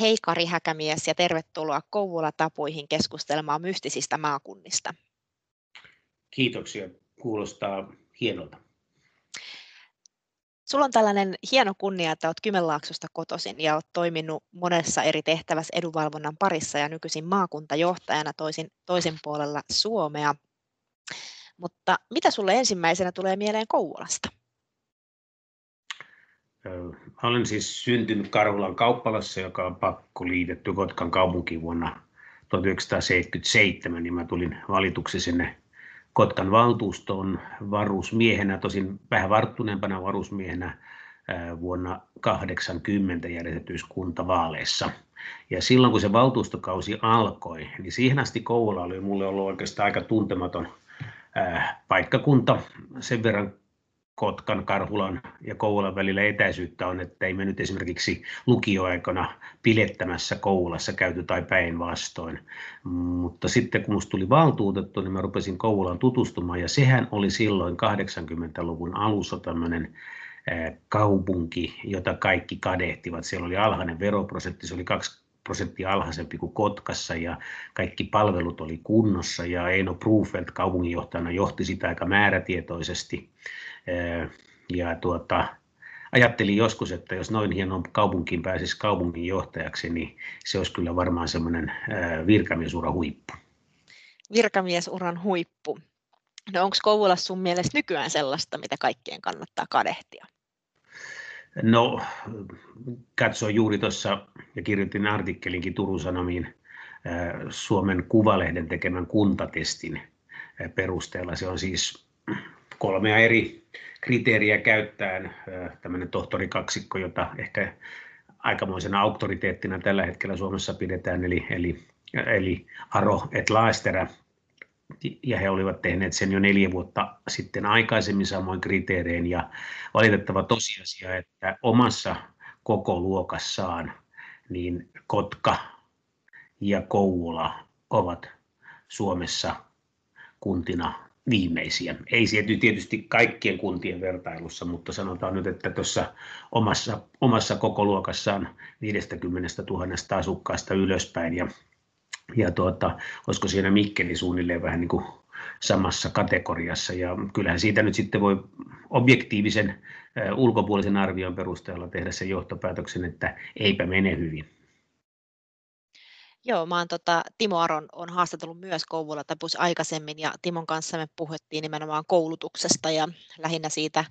Hei Kari Häkämies ja tervetuloa Kouvola-tapuihin keskustelemaan mystisistä maakunnista. Kiitoksia, kuulostaa hienolta. Sulla on tällainen hieno kunnia, että olet Kymenlaaksosta kotoisin ja olet toiminut monessa eri tehtävässä edunvalvonnan parissa ja nykyisin maakuntajohtajana toisin, toisen puolella Suomea. Mutta mitä sulle ensimmäisenä tulee mieleen Kouvolasta? Olen siis syntynyt Karhulan kauppalassa, joka on pakko liitetty Kotkan kaupunkiin vuonna 1977, niin mä tulin valituksi sinne Kotkan valtuustoon varusmiehenä, tosin vähän varttuneempana varusmiehenä vuonna 80 järjestetyissä kuntavaaleissa. Ja silloin kun se valtuustokausi alkoi, niin siihen asti Kouvola oli mulle ollut oikeastaan aika tuntematon paikkakunta. Sen verran Kotkan, Karhulan ja Kouvolan välillä etäisyyttä on, että ei me nyt esimerkiksi lukioaikana pilettämässä Kouvolassa käyty tai päinvastoin. Mutta sitten kun minusta tuli valtuutettu, niin mä rupesin Kouvolaan tutustumaan ja sehän oli silloin 80-luvun alussa tämmöinen kaupunki, jota kaikki kadehtivat. Siellä oli alhainen veroprosentti, se oli kaksi prosenttia alhaisempi kuin Kotkassa ja kaikki palvelut oli kunnossa ja Eino Brufeld kaupunginjohtajana johti sitä aika määrätietoisesti. Ja tuota, ajattelin joskus, että jos noin hienon kaupunkiin pääsisi kaupunginjohtajaksi, niin se olisi kyllä varmaan semmoinen virkamiesuran huippu. Virkamiesuran huippu. No onko Kouvolassa sun mielestä nykyään sellaista, mitä kaikkien kannattaa kadehtia? No, katsoin juuri tuossa ja kirjoitin artikkelinkin Turun Sanomiin Suomen Kuvalehden tekemän kuntatestin perusteella. Se on siis kolmea eri kriteeriä käyttäen tämmöinen tohtorikaksikko, jota ehkä aikamoisena auktoriteettina tällä hetkellä Suomessa pidetään, eli, eli, eli Aro et Laestera, ja he olivat tehneet sen jo neljä vuotta sitten aikaisemmin samoin kriteerein, ja valitettava tosiasia, että omassa koko luokassaan niin Kotka ja Kouvola ovat Suomessa kuntina viimeisiä. Ei sieltä tietysti kaikkien kuntien vertailussa, mutta sanotaan nyt, että tuossa omassa, omassa koko luokassaan 50 000 asukkaasta ylöspäin ja, ja tuota, olisiko siinä Mikkeli suunnilleen vähän niin kuin samassa kategoriassa ja kyllähän siitä nyt sitten voi objektiivisen ulkopuolisen arvion perusteella tehdä sen johtopäätöksen, että eipä mene hyvin. Joo, mä oon tota, Timo Aron on haastatellut myös Kouvola Tapus aikaisemmin ja Timon kanssa me puhuttiin nimenomaan koulutuksesta ja lähinnä siitä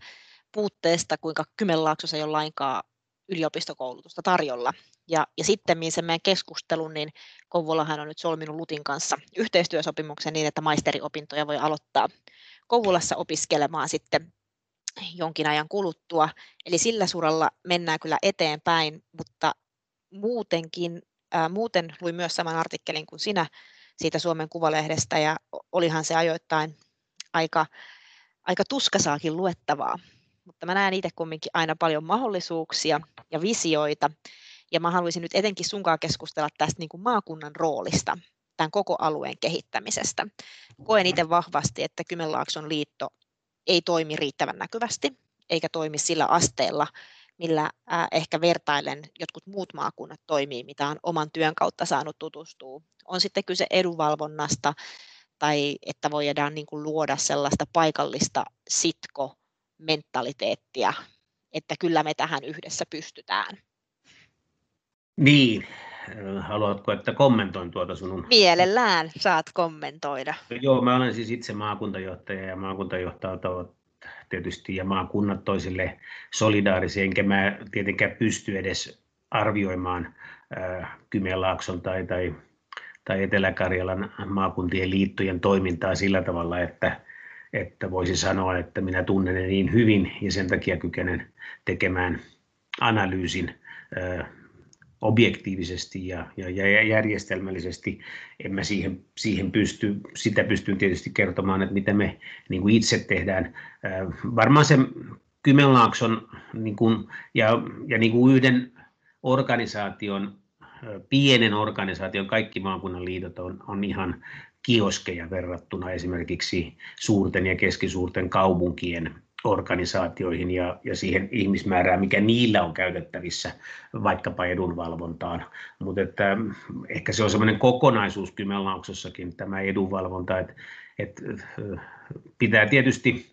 puutteesta, kuinka Kymenlaaksossa ei ole lainkaan yliopistokoulutusta tarjolla. Ja, ja sitten sen meidän keskustelun, niin Kouvolahan on nyt solminut Lutin kanssa yhteistyösopimuksen niin, että maisteriopintoja voi aloittaa Kouvolassa opiskelemaan sitten jonkin ajan kuluttua. Eli sillä suralla mennään kyllä eteenpäin, mutta muutenkin ää, muuten luin myös saman artikkelin kuin sinä siitä Suomen Kuvalehdestä ja olihan se ajoittain aika, aika tuskasaakin luettavaa. Mutta mä näen itse kumminkin aina paljon mahdollisuuksia ja visioita. Ja mä haluaisin nyt etenkin sunkaan keskustella tästä niin kuin maakunnan roolista, tämän koko alueen kehittämisestä. Koen itse vahvasti, että Kymenlaakson liitto ei toimi riittävän näkyvästi, eikä toimi sillä asteella, millä äh, ehkä vertailen jotkut muut maakunnat toimii, mitä on oman työn kautta saanut tutustua. On sitten kyse edunvalvonnasta tai että voidaan niin kuin luoda sellaista paikallista sitko-mentaliteettia, että kyllä me tähän yhdessä pystytään. Niin, haluatko, että kommentoin tuota sinun? Mielellään saat kommentoida. Joo, mä olen siis itse maakuntajohtaja ja maakuntajohtajat ovat tietysti ja maakunnat toisille solidaarisia, enkä mä tietenkään pysty edes arvioimaan äh, Kymenlaakson tai, tai, tai Etelä-Karjalan maakuntien liittojen toimintaa sillä tavalla, että, että voisi sanoa, että minä tunnen ne niin hyvin ja sen takia kykenen tekemään analyysin äh, objektiivisesti ja, ja, ja järjestelmällisesti. En mä siihen, siihen pysty, sitä pystyn tietysti kertomaan, että mitä me niin kuin itse tehdään. Varmaan se Kymenlaakson niin kuin, ja, ja niin kuin yhden organisaation, pienen organisaation, kaikki maakunnan liitot on, on ihan kioskeja verrattuna esimerkiksi suurten ja keskisuurten kaupunkien organisaatioihin ja, ja siihen ihmismäärään, mikä niillä on käytettävissä vaikkapa edunvalvontaan. Mutta että ehkä se on semmoinen kokonaisuus Kymenlauksessakin tämä edunvalvonta, että, että pitää, tietysti,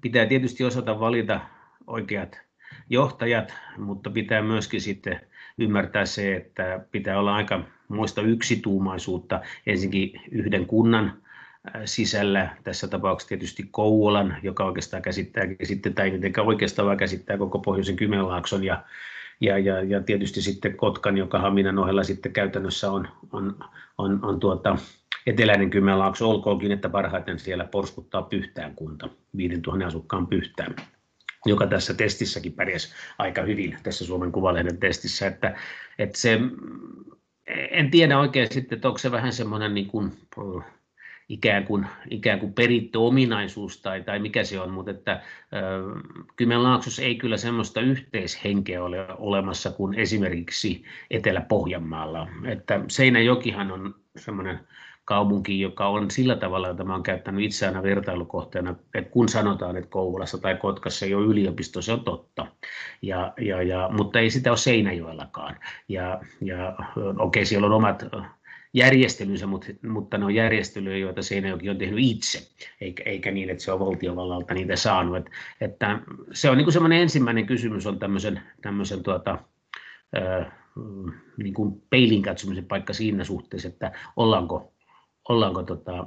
pitää tietysti osata valita oikeat johtajat, mutta pitää myöskin sitten ymmärtää se, että pitää olla aika muista yksituumaisuutta ensinnäkin yhden kunnan sisällä, tässä tapauksessa tietysti Kouvolan, joka oikeastaan käsittää, sitten, tai mitenkään oikeastaan vaan käsittää koko pohjoisen Kymenlaakson ja, ja, ja, ja, tietysti sitten Kotkan, joka Haminan ohella sitten käytännössä on, on, on, on tuota, eteläinen Kymenlaakso, olkoonkin, että parhaiten siellä porskuttaa Pyhtään kunta, 5000 asukkaan Pyhtään joka tässä testissäkin pärjäsi aika hyvin tässä Suomen Kuvalehden testissä, että, että se, en tiedä oikein sitten, että onko se vähän semmoinen niin kuin, ikään kuin, ikään kuin perittöominaisuus tai, tai mikä se on, mutta että Kymenlaaksossa ei kyllä semmoista yhteishenkeä ole olemassa kuin esimerkiksi Etelä-Pohjanmaalla. Että Seinäjokihan on semmoinen kaupunki, joka on sillä tavalla, jota mä olen käyttänyt itse aina vertailukohteena, että kun sanotaan, että Kouvolassa tai Kotkassa ei ole yliopisto, se on totta, ja, ja, ja, mutta ei sitä ole Seinäjoellakaan. Ja, ja okei, okay, siellä on omat järjestelynsä, mutta, mutta ne on järjestelyjä, joita Seinäjoki on tehnyt itse, eikä, eikä niin, että se on valtiovallalta niitä saanut. Et, että se on niin semmoinen ensimmäinen kysymys on tämmöisen, tämmöisen tuota, ö, niin kuin peilin katsomisen paikka siinä suhteessa, että ollaanko, ollaanko tota,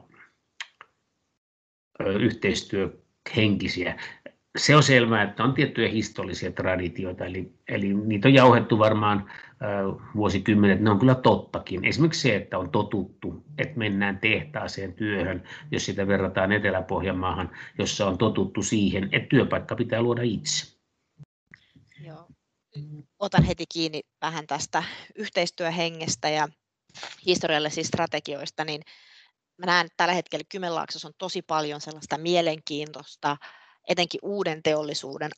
yhteistyöhenkisiä se on selvää, että on tiettyjä historiallisia traditioita, eli, eli niitä on jauhettu varmaan vuosikymmenet, ne on kyllä tottakin. Esimerkiksi se, että on totuttu, että mennään tehtaaseen työhön, jos sitä verrataan Etelä-Pohjanmaahan, jossa on totuttu siihen, että työpaikka pitää luoda itse. Joo. Otan heti kiinni vähän tästä yhteistyöhengestä ja historiallisista strategioista, niin mä näen, että tällä hetkellä Kymenlaaksossa on tosi paljon sellaista mielenkiintoista, etenkin uuden teollisuuden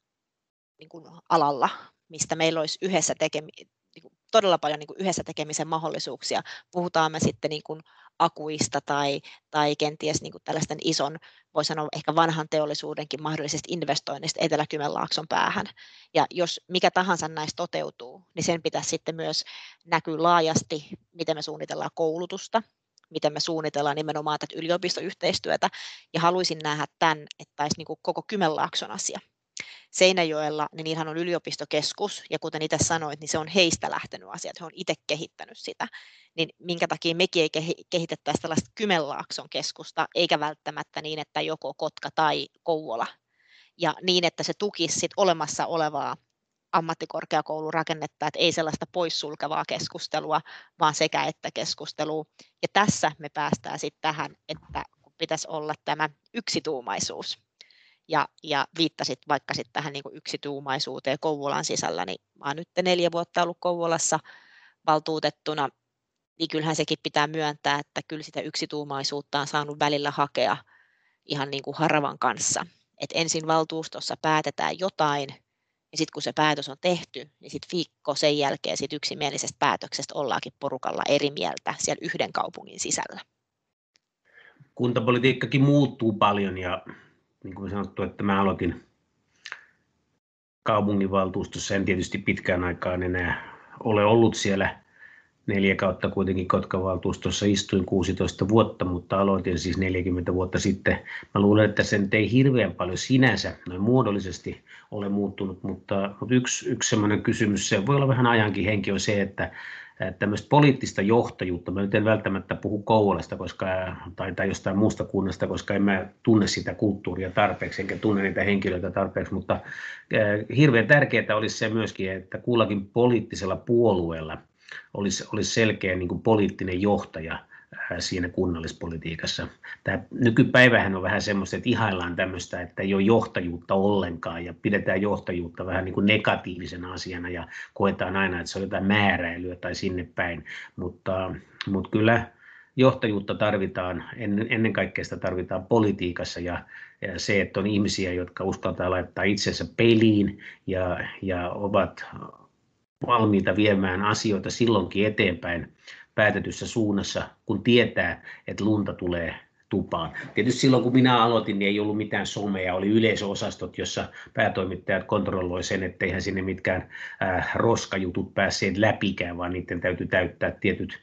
niin kuin alalla, mistä meillä olisi yhdessä tekemi, niin kuin todella paljon niin kuin yhdessä tekemisen mahdollisuuksia. Puhutaan me sitten niin kuin akuista tai, tai kenties niin kuin tällaisten ison, voi sanoa ehkä vanhan teollisuudenkin mahdollisesta investoinnista Etelä-Kymenlaakson päähän. Ja jos mikä tahansa näistä toteutuu, niin sen pitäisi sitten myös näkyä laajasti, miten me suunnitellaan koulutusta, miten me suunnitellaan nimenomaan tätä yliopistoyhteistyötä, ja haluaisin nähdä tämän, että taisi niin kuin koko Kymenlaakson asia. Seinäjoella, niin niillähän on yliopistokeskus, ja kuten itse sanoit, niin se on heistä lähtenyt asia, että he on itse kehittänyt sitä. Niin minkä takia mekin ei kehitettäisi tällaista Kymenlaakson keskusta, eikä välttämättä niin, että joko Kotka tai Kouvola. Ja niin, että se tukisi sit olemassa olevaa ammattikorkeakoulurakennetta, että ei sellaista poissulkevaa keskustelua, vaan sekä että keskustelua. Ja tässä me päästään sitten tähän, että kun pitäisi olla tämä yksituumaisuus. Ja, ja viittasit vaikka sitten tähän niin yksituumaisuuteen Kouvolan sisällä, niin mä oon nyt neljä vuotta ollut Kouvolassa valtuutettuna, niin kyllähän sekin pitää myöntää, että kyllä sitä yksituumaisuutta on saanut välillä hakea ihan niin kuin harvan kanssa. Et ensin valtuustossa päätetään jotain, ja sitten kun se päätös on tehty, niin sitten viikko sen jälkeen sit yksimielisestä päätöksestä ollaankin porukalla eri mieltä siellä yhden kaupungin sisällä. Kuntapolitiikkakin muuttuu paljon ja niin kuin sanottu, että mä aloitin kaupunginvaltuustossa, en tietysti pitkään aikaan enää ole ollut siellä neljä kautta kuitenkin Kotkan valtuustossa istuin 16 vuotta, mutta aloitin siis 40 vuotta sitten. Mä luulen, että sen ei hirveän paljon sinänsä noin muodollisesti ole muuttunut, mutta, mutta yksi, yksi sellainen kysymys, se voi olla vähän ajankin henki, on se, että tämmöistä poliittista johtajuutta, mä nyt en välttämättä puhu Kouvolasta koska, tai, tai jostain muusta kunnasta, koska en mä tunne sitä kulttuuria tarpeeksi, enkä tunne niitä henkilöitä tarpeeksi, mutta äh, hirveän tärkeää olisi se myöskin, että kullakin poliittisella puolueella olisi, olisi selkeä niin kuin poliittinen johtaja siinä kunnallispolitiikassa. Tämä nykypäivähän on vähän semmoista, että ihaillaan tämmöistä, että ei ole johtajuutta ollenkaan ja pidetään johtajuutta vähän niin kuin negatiivisena asiana ja koetaan aina, että se on jotain määräilyä tai sinne päin, mutta, mutta kyllä johtajuutta tarvitaan, ennen kaikkea sitä tarvitaan politiikassa ja, ja se, että on ihmisiä, jotka uskaltaa laittaa itsensä peliin ja, ja ovat valmiita viemään asioita silloinkin eteenpäin päätetyssä suunnassa, kun tietää, että lunta tulee tupaan. Tietysti silloin, kun minä aloitin, niin ei ollut mitään somea, oli yleisöosastot, jossa päätoimittajat kontrolloi sen, että eihän sinne mitkään äh, roskajutut päässeet läpikään, vaan niiden täytyy täyttää tietyt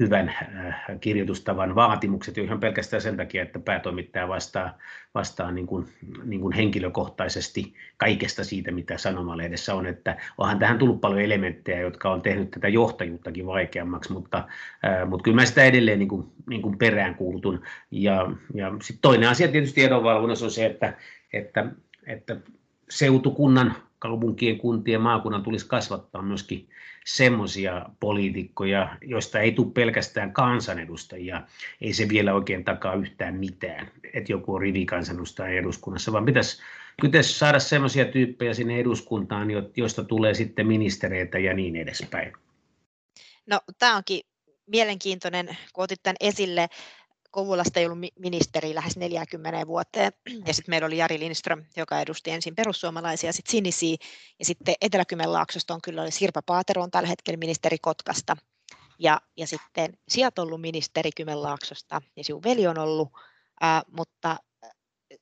hyvän äh, kirjoitustavan vaatimukset jo ihan pelkästään sen takia, että päätoimittaja vastaa, vastaa niin kuin, niin kuin henkilökohtaisesti kaikesta siitä, mitä sanomalehdessä on. Että onhan tähän tullut paljon elementtejä, jotka on tehnyt tätä johtajuuttakin vaikeammaksi, mutta, äh, mutta kyllä mä sitä edelleen niin kuin, niin kuin peräänkuulutun. Ja, ja sit toinen asia tietysti edonvalvonnassa on se, että, että, että seutukunnan kaupunkien, kuntien, maakunnan tulisi kasvattaa myöskin semmoisia poliitikkoja, joista ei tule pelkästään kansanedustajia. Ei se vielä oikein takaa yhtään mitään, että joku on rivikansanedustaja eduskunnassa, vaan pitäisi, pitäisi saada semmoisia tyyppejä sinne eduskuntaan, joista tulee sitten ministereitä ja niin edespäin. No tämä onkin mielenkiintoinen, kun otit tämän esille. Kouvolasta ei ollut ministeri lähes 40 vuoteen. Ja sitten meillä oli Jari Lindström, joka edusti ensin perussuomalaisia, sitten sinisiä. Ja sitten Etelä-Kymenlaaksosta on kyllä oli Sirpa Paatero on tällä hetkellä ministeri Kotkasta. Ja, ja sitten sijat ollut ministeri Kymenlaaksosta ja sinun veli on ollut, ää, mutta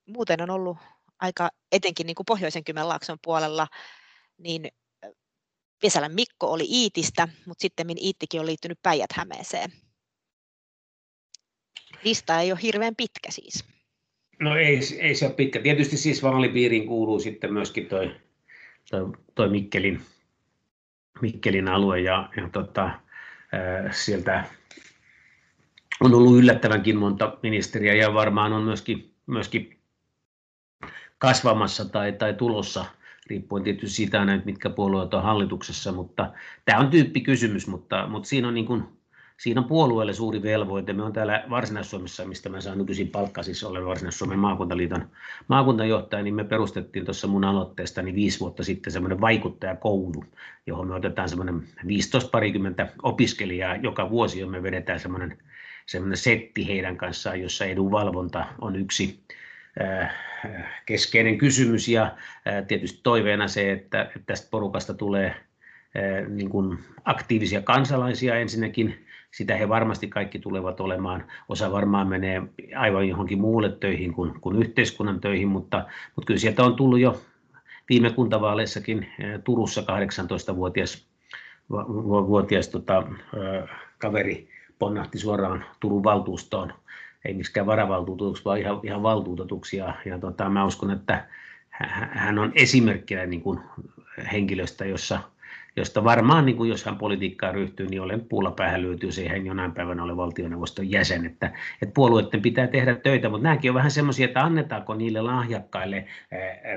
muuten on ollut aika, etenkin niin kuin pohjoisen Kymenlaakson puolella, niin Vesälän Mikko oli Iitistä, mutta sitten Iittikin on liittynyt Päijät-Hämeeseen lista ei ole hirveän pitkä siis. No ei, ei se ole pitkä. Tietysti siis vaalipiiriin kuuluu sitten myöskin toi, toi, toi Mikkelin, Mikkelin alue ja, ja tota, sieltä on ollut yllättävänkin monta ministeriä ja varmaan on myöskin, myöskin kasvamassa tai, tai tulossa, riippuen tietysti siitä, mitkä puolueet on hallituksessa, mutta tämä on tyyppikysymys, mutta, mutta siinä on niin kuin siinä on puolueelle suuri velvoite. Me on täällä Varsinais-Suomessa, mistä mä saan nykyisin palkka, siis olen Varsinais-Suomen maakuntaliiton maakuntajohtaja, niin me perustettiin tuossa mun aloitteestani viisi vuotta sitten semmoinen vaikuttajakoulu, johon me otetaan semmoinen 15-parikymmentä opiskelijaa. Joka vuosi, ja me vedetään semmoinen, semmoinen setti heidän kanssaan, jossa edunvalvonta on yksi äh, keskeinen kysymys. Ja äh, tietysti toiveena se, että tästä porukasta tulee äh, niin kuin aktiivisia kansalaisia ensinnäkin, sitä he varmasti kaikki tulevat olemaan. Osa varmaan menee aivan johonkin muulle töihin kuin, kuin yhteiskunnan töihin, mutta, mutta kyllä sieltä on tullut jo viime kuntavaaleissakin eh, Turussa 18-vuotias vuotias, tota, kaveri ponnahti suoraan Turun valtuustoon, ei miskään varavaltuutetuksi, vaan ihan, ihan valtuutetuksi. Ja, ja tota, mä uskon, että hän on esimerkkinä niin kuin henkilöstä, jossa josta varmaan, niin kuin jos hän politiikkaan ryhtyy, niin olen puulla päähän ei hän jonain päivänä ole valtioneuvoston jäsen. Että, että puolueiden pitää tehdä töitä, mutta nämäkin on vähän semmoisia, että annetaanko niille lahjakkaille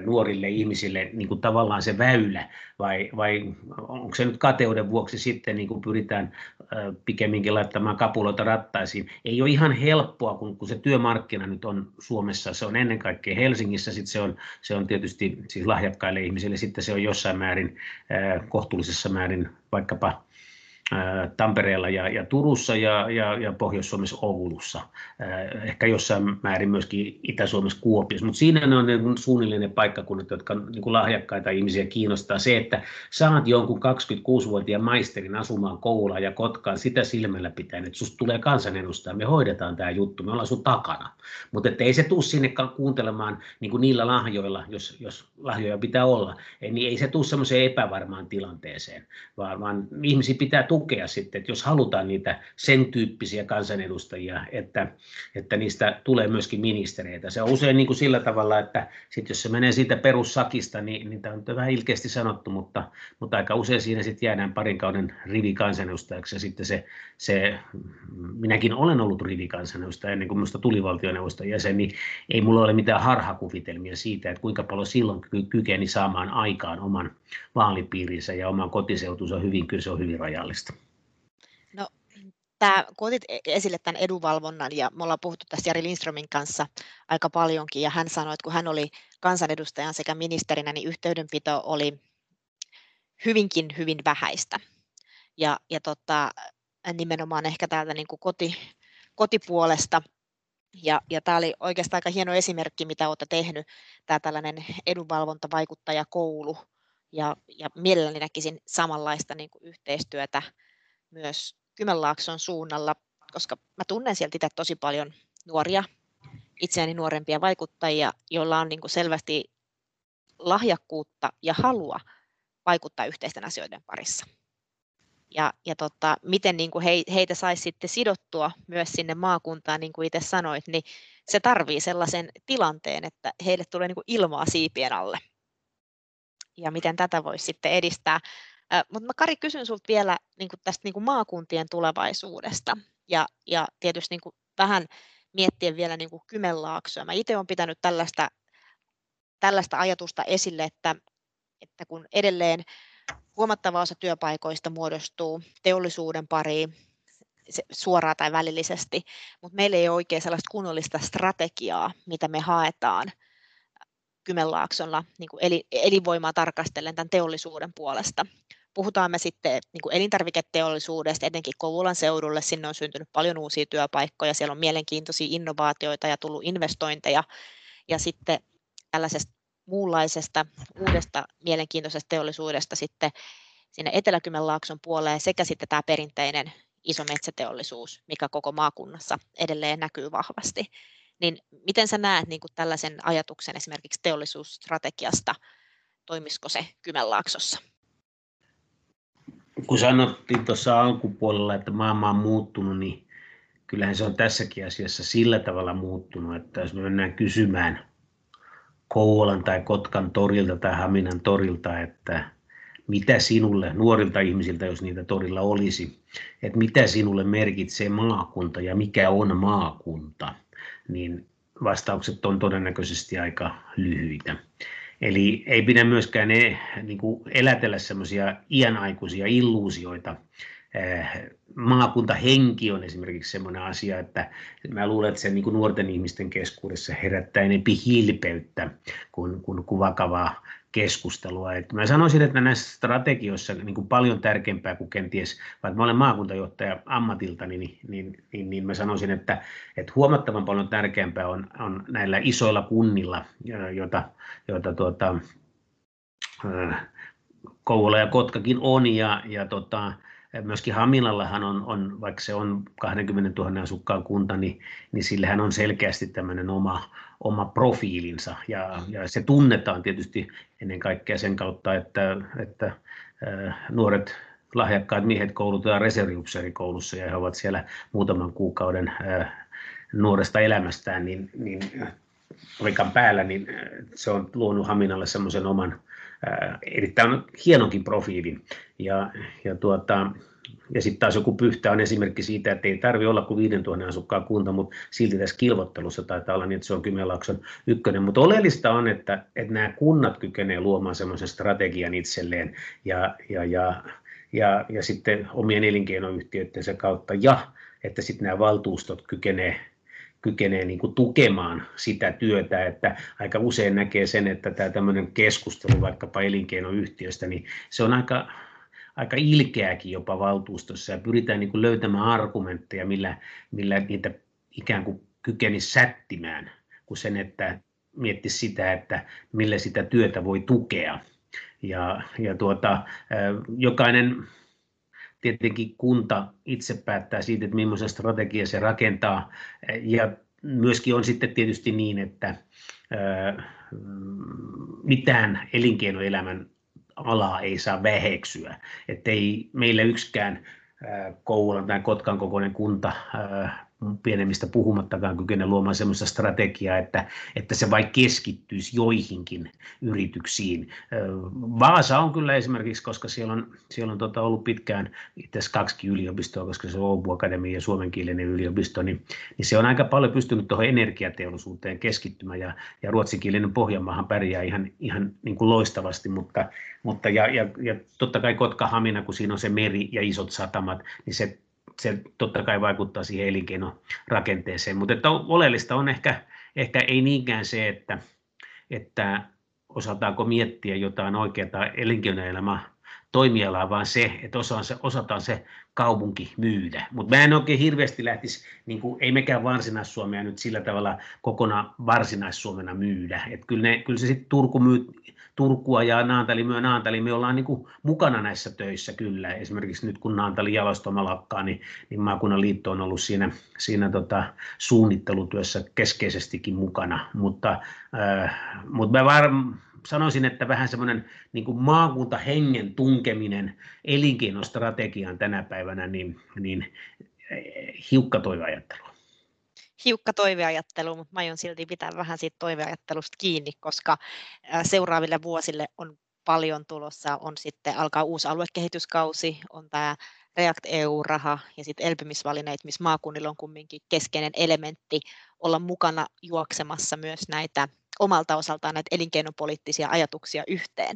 nuorille ihmisille niin kuin tavallaan se väylä, vai, vai onko se nyt kateuden vuoksi sitten niin kuin pyritään pikemminkin laittamaan kapuloita rattaisiin. Ei ole ihan helppoa, kun, kun se työmarkkina nyt on Suomessa, se on ennen kaikkea Helsingissä, sitten se on, se on tietysti siis lahjakkaille ihmisille, sitten se on jossain määrin kohtuullisessa määrin vaikkapa Tampereella ja, ja Turussa ja, ja, ja Pohjois-Suomessa Oulussa, ehkä jossain määrin myöskin Itä-Suomessa Kuopiossa, mutta siinä ne on niin suunnilleen ne paikkakunnat, jotka niin kuin lahjakkaita ihmisiä kiinnostaa. Se, että saat jonkun 26-vuotiaan maisterin asumaan Koulaan ja Kotkaan sitä silmällä pitäen, että susta tulee kansanedustaja, me hoidetaan tämä juttu, me ollaan sun takana, mutta ei se tule sinne kuuntelemaan niin kuin niillä lahjoilla, jos, jos lahjoja pitää olla, niin ei se tule semmoiseen epävarmaan tilanteeseen, vaan, vaan ihmisiä pitää tukea sitten, että jos halutaan niitä sen tyyppisiä kansanedustajia, että, että niistä tulee myöskin ministereitä. Se on usein niin kuin sillä tavalla, että sit jos se menee siitä perussakista, niin, niin tämä on vähän ilkeästi sanottu, mutta, mutta aika usein siinä sitten jäädään parin kauden rivikansanedustajaksi ja sitten se, se, minäkin olen ollut rivikansanedustaja ennen kuin minusta tuli valtioneuvoston jäsen, niin ei mulla ole mitään harhakuvitelmia siitä, että kuinka paljon silloin kykeni saamaan aikaan oman vaalipiirinsä ja oman kotiseutunsa hyvin, kyllä se on hyvin rajallista tämä, kun otit e-, esille tämän edunvalvonnan, ja me ollaan puhuttu tästä Jari Lindströmin kanssa aika paljonkin, ja hän sanoi, että kun hän oli kansanedustajan sekä ministerinä, niin yhteydenpito oli hyvinkin, hyvin vähäistä. Ja, ja tota, nimenomaan ehkä täältä niin kuin koti, kotipuolesta. Ja, ja tämä oli oikeastaan aika hieno esimerkki, mitä olette tehnyt, tämä tällainen edunvalvontavaikuttajakoulu. Ja, ja mielelläni näkisin samanlaista niin kuin yhteistyötä myös Kymenlaakson suunnalla, koska mä tunnen sieltä itse tosi paljon nuoria itseäni nuorempia vaikuttajia, joilla on niin kuin selvästi lahjakkuutta ja halua vaikuttaa yhteisten asioiden parissa. Ja, ja tota, miten niin kuin he, heitä saisi sitten sidottua myös sinne maakuntaan, niin kuin itse sanoit, niin se tarvii sellaisen tilanteen, että heille tulee niin kuin ilmaa siipien alle. Ja miten tätä voisi sitten edistää. Mutta mä Kari kysyn sinulta vielä niin kuin tästä niin kuin maakuntien tulevaisuudesta ja, ja tietysti niin kuin vähän miettien vielä niin kuin Kymenlaaksoa. Mä itse olen pitänyt tällaista, tällaista ajatusta esille, että, että kun edelleen huomattava osa työpaikoista muodostuu teollisuuden pariin suoraan tai välillisesti, mutta meillä ei ole oikein sellaista kunnollista strategiaa, mitä me haetaan Kymenlaaksolla niin kuin elinvoimaa tarkastellen tämän teollisuuden puolesta puhutaan me sitten niin kuin elintarviketeollisuudesta, etenkin Kouvolan seudulle, sinne on syntynyt paljon uusia työpaikkoja, siellä on mielenkiintoisia innovaatioita ja tullut investointeja, ja sitten tällaisesta muunlaisesta uudesta mielenkiintoisesta teollisuudesta sitten sinne Etelä-Kymenlaakson puoleen sekä sitten tämä perinteinen iso metsäteollisuus, mikä koko maakunnassa edelleen näkyy vahvasti. Niin miten sä näet niin kuin tällaisen ajatuksen esimerkiksi teollisuusstrategiasta, toimisiko se Kymenlaaksossa? Kun sanottiin tuossa alkupuolella, että maailma on muuttunut, niin kyllähän se on tässäkin asiassa sillä tavalla muuttunut, että jos me mennään kysymään Kouvolan tai Kotkan torilta tai Haminan torilta, että mitä sinulle, nuorilta ihmisiltä, jos niitä torilla olisi, että mitä sinulle merkitsee maakunta ja mikä on maakunta, niin vastaukset on todennäköisesti aika lyhyitä. Eli ei pidä myöskään ne, niin kuin elätellä semmoisia iänaikuisia illuusioita. Eh, maakuntahenki on esimerkiksi semmoinen asia, että mä luulen, että se niin kuin nuorten ihmisten keskuudessa herättää enempi hilpeyttä kuin, kuin, kuin vakavaa keskustelua. Et mä sanoisin, että näissä strategioissa niin kuin paljon tärkeämpää kuin kenties, vaikka mä olen maakuntajohtaja ammatilta, niin, niin, niin, niin mä sanoisin, että, että huomattavan paljon tärkeämpää on, on näillä isoilla kunnilla, joita, joita tuota, Kouvola ja Kotkakin on, ja, ja tota, myöskin Hamilallahan on, on, vaikka se on 20 000 asukkaan kunta, niin, niin sillähän on selkeästi tämmöinen oma, oma profiilinsa. Ja, ja se tunnetaan tietysti ennen kaikkea sen kautta, että, että nuoret lahjakkaat miehet koulutetaan reserviupseerikoulussa ja he ovat siellä muutaman kuukauden nuoresta elämästään, niin, niin paikan päällä, niin se on luonut Haminalle semmoisen oman erittäin hienonkin profiilin. Ja, ja, tuota, ja sitten taas joku pyhtä on esimerkki siitä, että ei tarvitse olla kuin 5000 asukkaan kunta, mutta silti tässä kilvottelussa taitaa olla niin, että se on Kymenlaakson ykkönen. Mutta oleellista on, että, että nämä kunnat kykenevät luomaan semmoisen strategian itselleen ja, ja, ja, ja, ja sitten omien elinkeinoyhtiöidensä kautta ja että sitten nämä valtuustot kykenevät kykenee niin kuin tukemaan sitä työtä, että aika usein näkee sen, että tämä tämmöinen keskustelu vaikkapa elinkeinoyhtiöstä, niin se on aika, aika ilkeäkin jopa valtuustossa ja pyritään niin kuin löytämään argumentteja, millä, millä niitä ikään kuin kykenisi sättimään, kuin sen, että miettisi sitä, että millä sitä työtä voi tukea. Ja, ja tuota, jokainen tietenkin kunta itse päättää siitä, että millaisen strategia se rakentaa. Ja myöskin on sitten tietysti niin, että mitään elinkeinoelämän alaa ei saa väheksyä. Että ei meillä yksikään Kouvolan tai Kotkan kokoinen kunta pienemmistä puhumattakaan kykene luomaan sellaista strategiaa, että, että se vain keskittyisi joihinkin yrityksiin. Vaasa on kyllä esimerkiksi, koska siellä on, siellä on tota ollut pitkään itse asiassa kaksi yliopistoa, koska se on Oubu Akademia ja suomenkielinen yliopisto, niin, niin se on aika paljon pystynyt tuohon energiateollisuuteen keskittymään ja, ja ruotsinkielinen Pohjanmaahan pärjää ihan, ihan niin kuin loistavasti, mutta, mutta ja, ja, ja totta kai Kotka-Hamina, kun siinä on se meri ja isot satamat, niin se se totta kai vaikuttaa siihen elinkeinorakenteeseen, mutta että oleellista on ehkä, ehkä ei niinkään se, että, että osataanko miettiä jotain oikeaa elinkeinoelämää toimialaa, vaan se, että osataan se, osataan se kaupunki myydä. Mutta mä en oikein hirveästi lähtisi, niin kuin, ei mekään Varsinais-Suomea nyt sillä tavalla kokonaan Varsinais-Suomena myydä. Et kyllä, ne, kyllä se sitten Turku myy, Turkua ja Naantali myö Naantali, me ollaan niin kuin mukana näissä töissä kyllä. Esimerkiksi nyt kun Naantali jalostoma lakkaa, niin, niin maakunnan liitto on ollut siinä, siinä tota, suunnittelutyössä keskeisestikin mukana. Mutta, äh, mutta mä varmaan sanoisin, että vähän semmoinen niin kuin maakuntahengen tunkeminen elinkeinostrategiaan tänä päivänä, niin, niin eh, hiukka toiveajattelu. Hiukka toiveajattelu, mutta mä aion silti pitää vähän siitä toiveajattelusta kiinni, koska seuraaville vuosille on paljon tulossa. On sitten alkaa uusi aluekehityskausi, on tämä React EU-raha ja sitten elpymisvalineet, missä maakunnilla on kumminkin keskeinen elementti olla mukana juoksemassa myös näitä omalta osaltaan näitä elinkeinopoliittisia ajatuksia yhteen,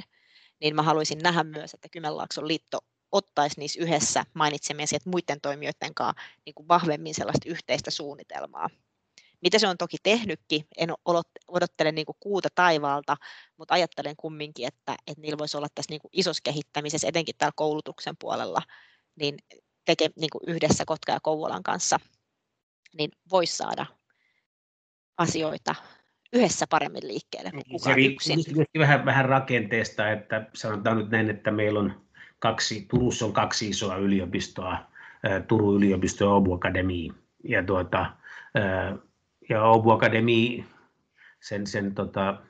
niin mä haluaisin nähdä myös, että Kymenlaakson liitto ottaisi niissä yhdessä mainitsemiesi, että muiden toimijoiden kanssa niin kuin vahvemmin sellaista yhteistä suunnitelmaa. Mitä se on toki tehnytkin, en odottele niin kuin kuuta taivaalta, mutta ajattelen kumminkin, että, että niillä voisi olla tässä niin kuin isossa kehittämisessä, etenkin täällä koulutuksen puolella, niin, teke, niin kuin yhdessä Kotka ja Kouvolan kanssa, niin voisi saada asioita yhdessä paremmin liikkeelle kuin niin, kukaan se yksin. vähän, vähän rakenteesta, että sanotaan nyt näin, että meillä on kaksi, Turussa on kaksi isoa yliopistoa, Turun yliopisto ja Obu Akademi. Ja, tuota, ja Obu Akademi, sen, sen tota,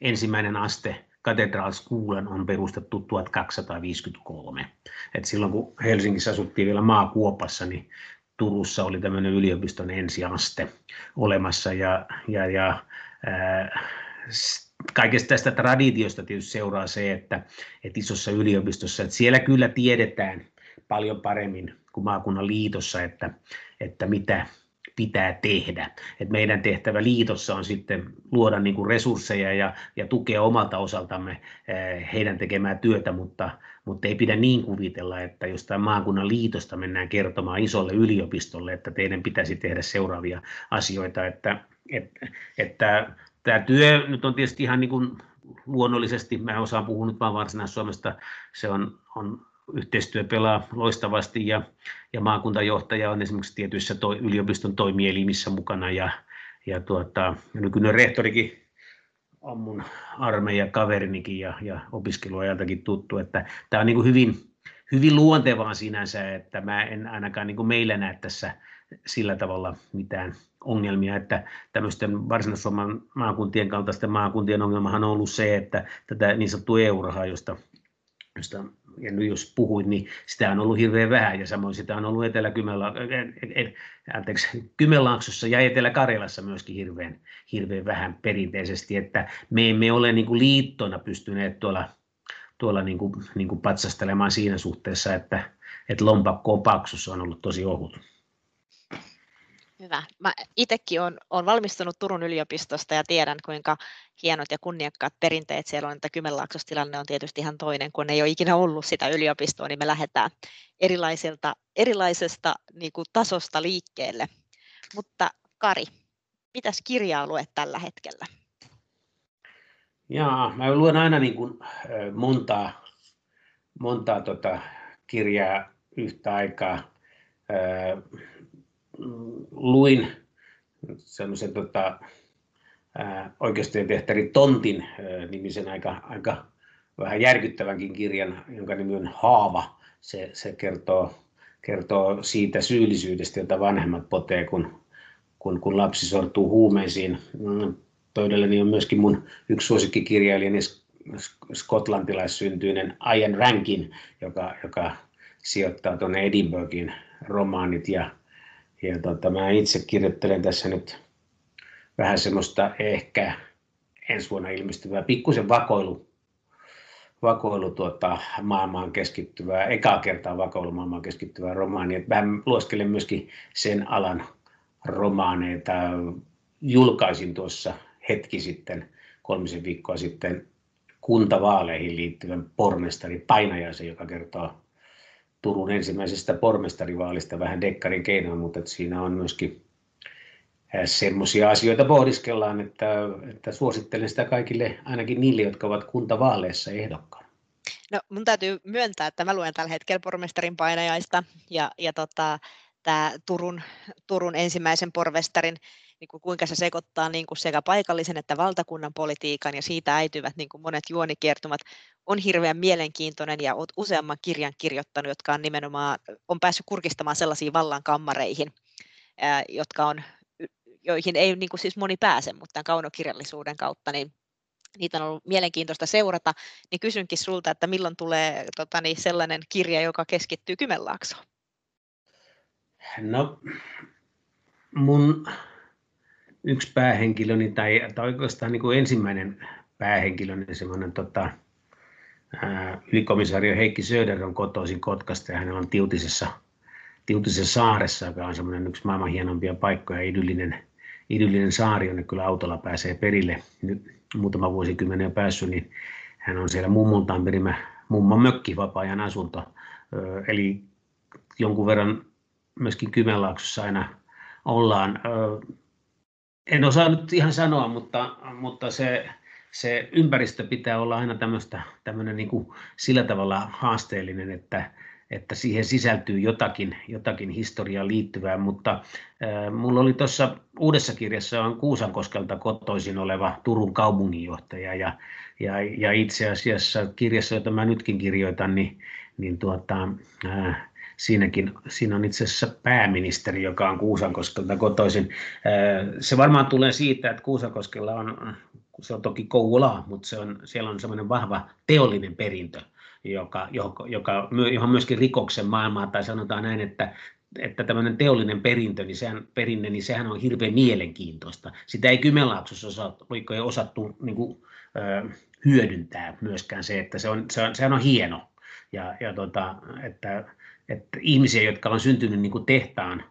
ensimmäinen aste, Cathedral Schoolen on perustettu 1253. Et silloin kun Helsingissä asuttiin vielä maakuopassa, niin Turussa oli tämmöinen yliopiston ensiaste olemassa ja, ja, ja kaikesta tästä traditiosta tietysti seuraa se, että, että isossa yliopistossa, että siellä kyllä tiedetään paljon paremmin kuin maakunnan liitossa, että, että mitä pitää tehdä. Et meidän tehtävä liitossa on sitten luoda niin kuin resursseja ja, ja tukea omalta osaltamme heidän tekemää työtä, mutta, mutta ei pidä niin kuvitella, että jostain maakunnan liitosta mennään kertomaan isolle yliopistolle, että teidän pitäisi tehdä seuraavia asioita, että että, että tämä työ nyt on tietysti ihan niin kuin luonnollisesti, mä osaan puhua nyt vaan Varsinais-Suomesta, se on, on yhteistyö pelaa loistavasti ja, ja maakuntajohtaja on esimerkiksi tietyissä to, yliopiston toimielimissä mukana ja, ja, tuota, nykyinen rehtorikin on mun armeija kaverinikin ja, ja opiskeluajaltakin tuttu, että tämä on niin kuin hyvin, hyvin luontevaa sinänsä, että mä en ainakaan niin kuin meillä näe tässä sillä tavalla mitään ongelmia, että tämmöisten varsinais-Suomen maakuntien kaltaisten maakuntien ongelmahan on ollut se, että tätä niin sanottua EU-rahaa, josta, josta ja nyt jos puhuit, niin sitä on ollut hirveän vähän, ja samoin sitä on ollut etelä Kymenlaaksossa ja Etelä-Karjalassa myöskin hirveän, hirveän vähän perinteisesti, että me emme ole niin kuin liittona pystyneet tuolla, tuolla niin kuin, niin kuin patsastelemaan siinä suhteessa, että, että lompakko on paksussa on ollut tosi ohut. Hyvä. Mä itsekin olen, olen valmistunut Turun yliopistosta ja tiedän, kuinka hienot ja kunniakkaat perinteet siellä on, että Kymenlaaksossa tilanne on tietysti ihan toinen, kun ei ole ikinä ollut sitä yliopistoa, niin me lähdetään erilaisilta, erilaisesta niin kuin, tasosta liikkeelle. Mutta Kari, mitäs kirjaa luet tällä hetkellä? Jaa, mä luen aina niin kuin, montaa, montaa tota kirjaa yhtä aikaa luin semmoisen tota, oikeustietehteri Tontin ää, nimisen aika, aika vähän järkyttävänkin kirjan, jonka nimi on Haava. Se, se kertoo, kertoo siitä syyllisyydestä, jota vanhemmat potee, kun, kun, kun lapsi sortuu huumeisiin. Mm, Toidelleni on myöskin mun yksi suosikkikirjailijani skotlantilaissyntyinen Ian Rankin, joka, joka sijoittaa tuonne Edinburghin romaanit ja ja tota, mä itse kirjoittelen tässä nyt vähän semmoista ehkä ensi vuonna ilmestyvää pikkusen vakoilu, vakoilu tuota, maailmaan keskittyvää, ekaa kertaa vakoilu maailmaan keskittyvää romaania. Vähän lueskelen myöskin sen alan romaaneita. Julkaisin tuossa hetki sitten, kolmisen viikkoa sitten, kuntavaaleihin liittyvän pormestari Painajaisen, joka kertoo Turun ensimmäisestä pormestarivaalista vähän dekkarin keinoin, mutta että siinä on myöskin semmoisia asioita pohdiskellaan, että, että suosittelen sitä kaikille, ainakin niille, jotka ovat kuntavaaleissa ehdokkaana. No mun täytyy myöntää, että mä luen tällä hetkellä pormestarin painajaista ja, ja tota, tämä Turun, Turun ensimmäisen porvestarin, niin kuin kuinka se sekoittaa niin kuin sekä paikallisen että valtakunnan politiikan ja siitä äityvät niin kuin monet juonikiertumat, on hirveän mielenkiintoinen ja olet useamman kirjan kirjoittanut, jotka on nimenomaan on päässyt kurkistamaan sellaisiin vallan kammareihin, jotka on, joihin ei niin kuin siis moni pääse, mutta tämän kaunokirjallisuuden kautta, niin niitä on ollut mielenkiintoista seurata, niin kysynkin sulta, että milloin tulee tota, niin sellainen kirja, joka keskittyy Kymenlaaksoon? No, mun yksi päähenkilöni, tai, tai oikeastaan niin kuin ensimmäinen päähenkilöni, semmoinen tota, ylikomisario Heikki Söder on kotoisin Kotkasta ja hänellä on Tiutisessa, Tiutisessa saaressa, joka on semmoinen yksi maailman hienompia paikkoja, idyllinen, idyllinen saari, jonne kyllä autolla pääsee perille. Nyt muutama vuosikymmenen päässyt, niin hän on siellä mummultaan perimä mummon mökki, vapaa-ajan asunto. Eli jonkun verran myöskin Kymenlaaksossa aina ollaan. En osaa nyt ihan sanoa, mutta, mutta se, se ympäristö pitää olla aina tämmöistä, tämmöinen niin kuin sillä tavalla haasteellinen, että, että siihen sisältyy jotakin, jotakin historiaan liittyvää, mutta äh, mulla oli tuossa uudessa kirjassa on Kuusankoskelta kotoisin oleva Turun kaupunginjohtaja ja, ja, ja itse asiassa kirjassa, jota mä nytkin kirjoitan, niin, niin tuota, äh, siinäkin, siinä on itse asiassa pääministeri, joka on Kuusankoskelta kotoisin. Se varmaan tulee siitä, että Kuusankoskella on, se on toki Kouvolaa, mutta se on, siellä on semmoinen vahva teollinen perintö, joka, joka, johon myöskin rikoksen maailmaa, tai sanotaan näin, että että tämmöinen teollinen perintö, niin sehän, perinne, niin sehän on hirveän mielenkiintoista. Sitä ei Kymenlaaksossa osa, osattu niin kuin, ö, hyödyntää myöskään se, että se on, se on, sehän on hieno. Ja, ja tota, että että ihmisiä, jotka on syntynyt niin kuin tehtaan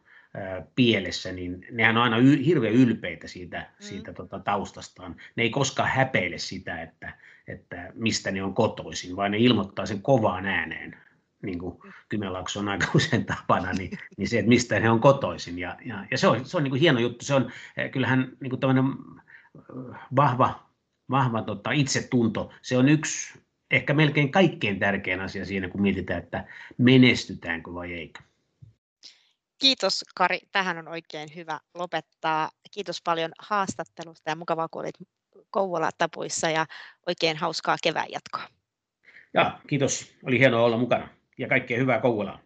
pielessä, niin nehän on aina y- hirveän ylpeitä siitä, mm. siitä tota, taustastaan. Ne ei koskaan häpeile sitä, että, että mistä ne on kotoisin, vaan ne ilmoittaa sen kovaan ääneen, niin kuin mm. Kymenlaakso on aika usein tapana, niin, niin se, että mistä ne on kotoisin. Ja, ja, ja se on, se on niin kuin hieno juttu. Se on, kyllähän niin kuin vahva, vahva tota, itsetunto, se on yksi ehkä melkein kaikkein tärkein asia siinä, kun mietitään, että menestytäänkö vai eikö. Kiitos Kari, tähän on oikein hyvä lopettaa. Kiitos paljon haastattelusta ja mukavaa, kun olit Kouvola-tapuissa ja oikein hauskaa kevään jatkoa. Ja, kiitos, oli hienoa olla mukana ja kaikkea hyvää Kouvolaan.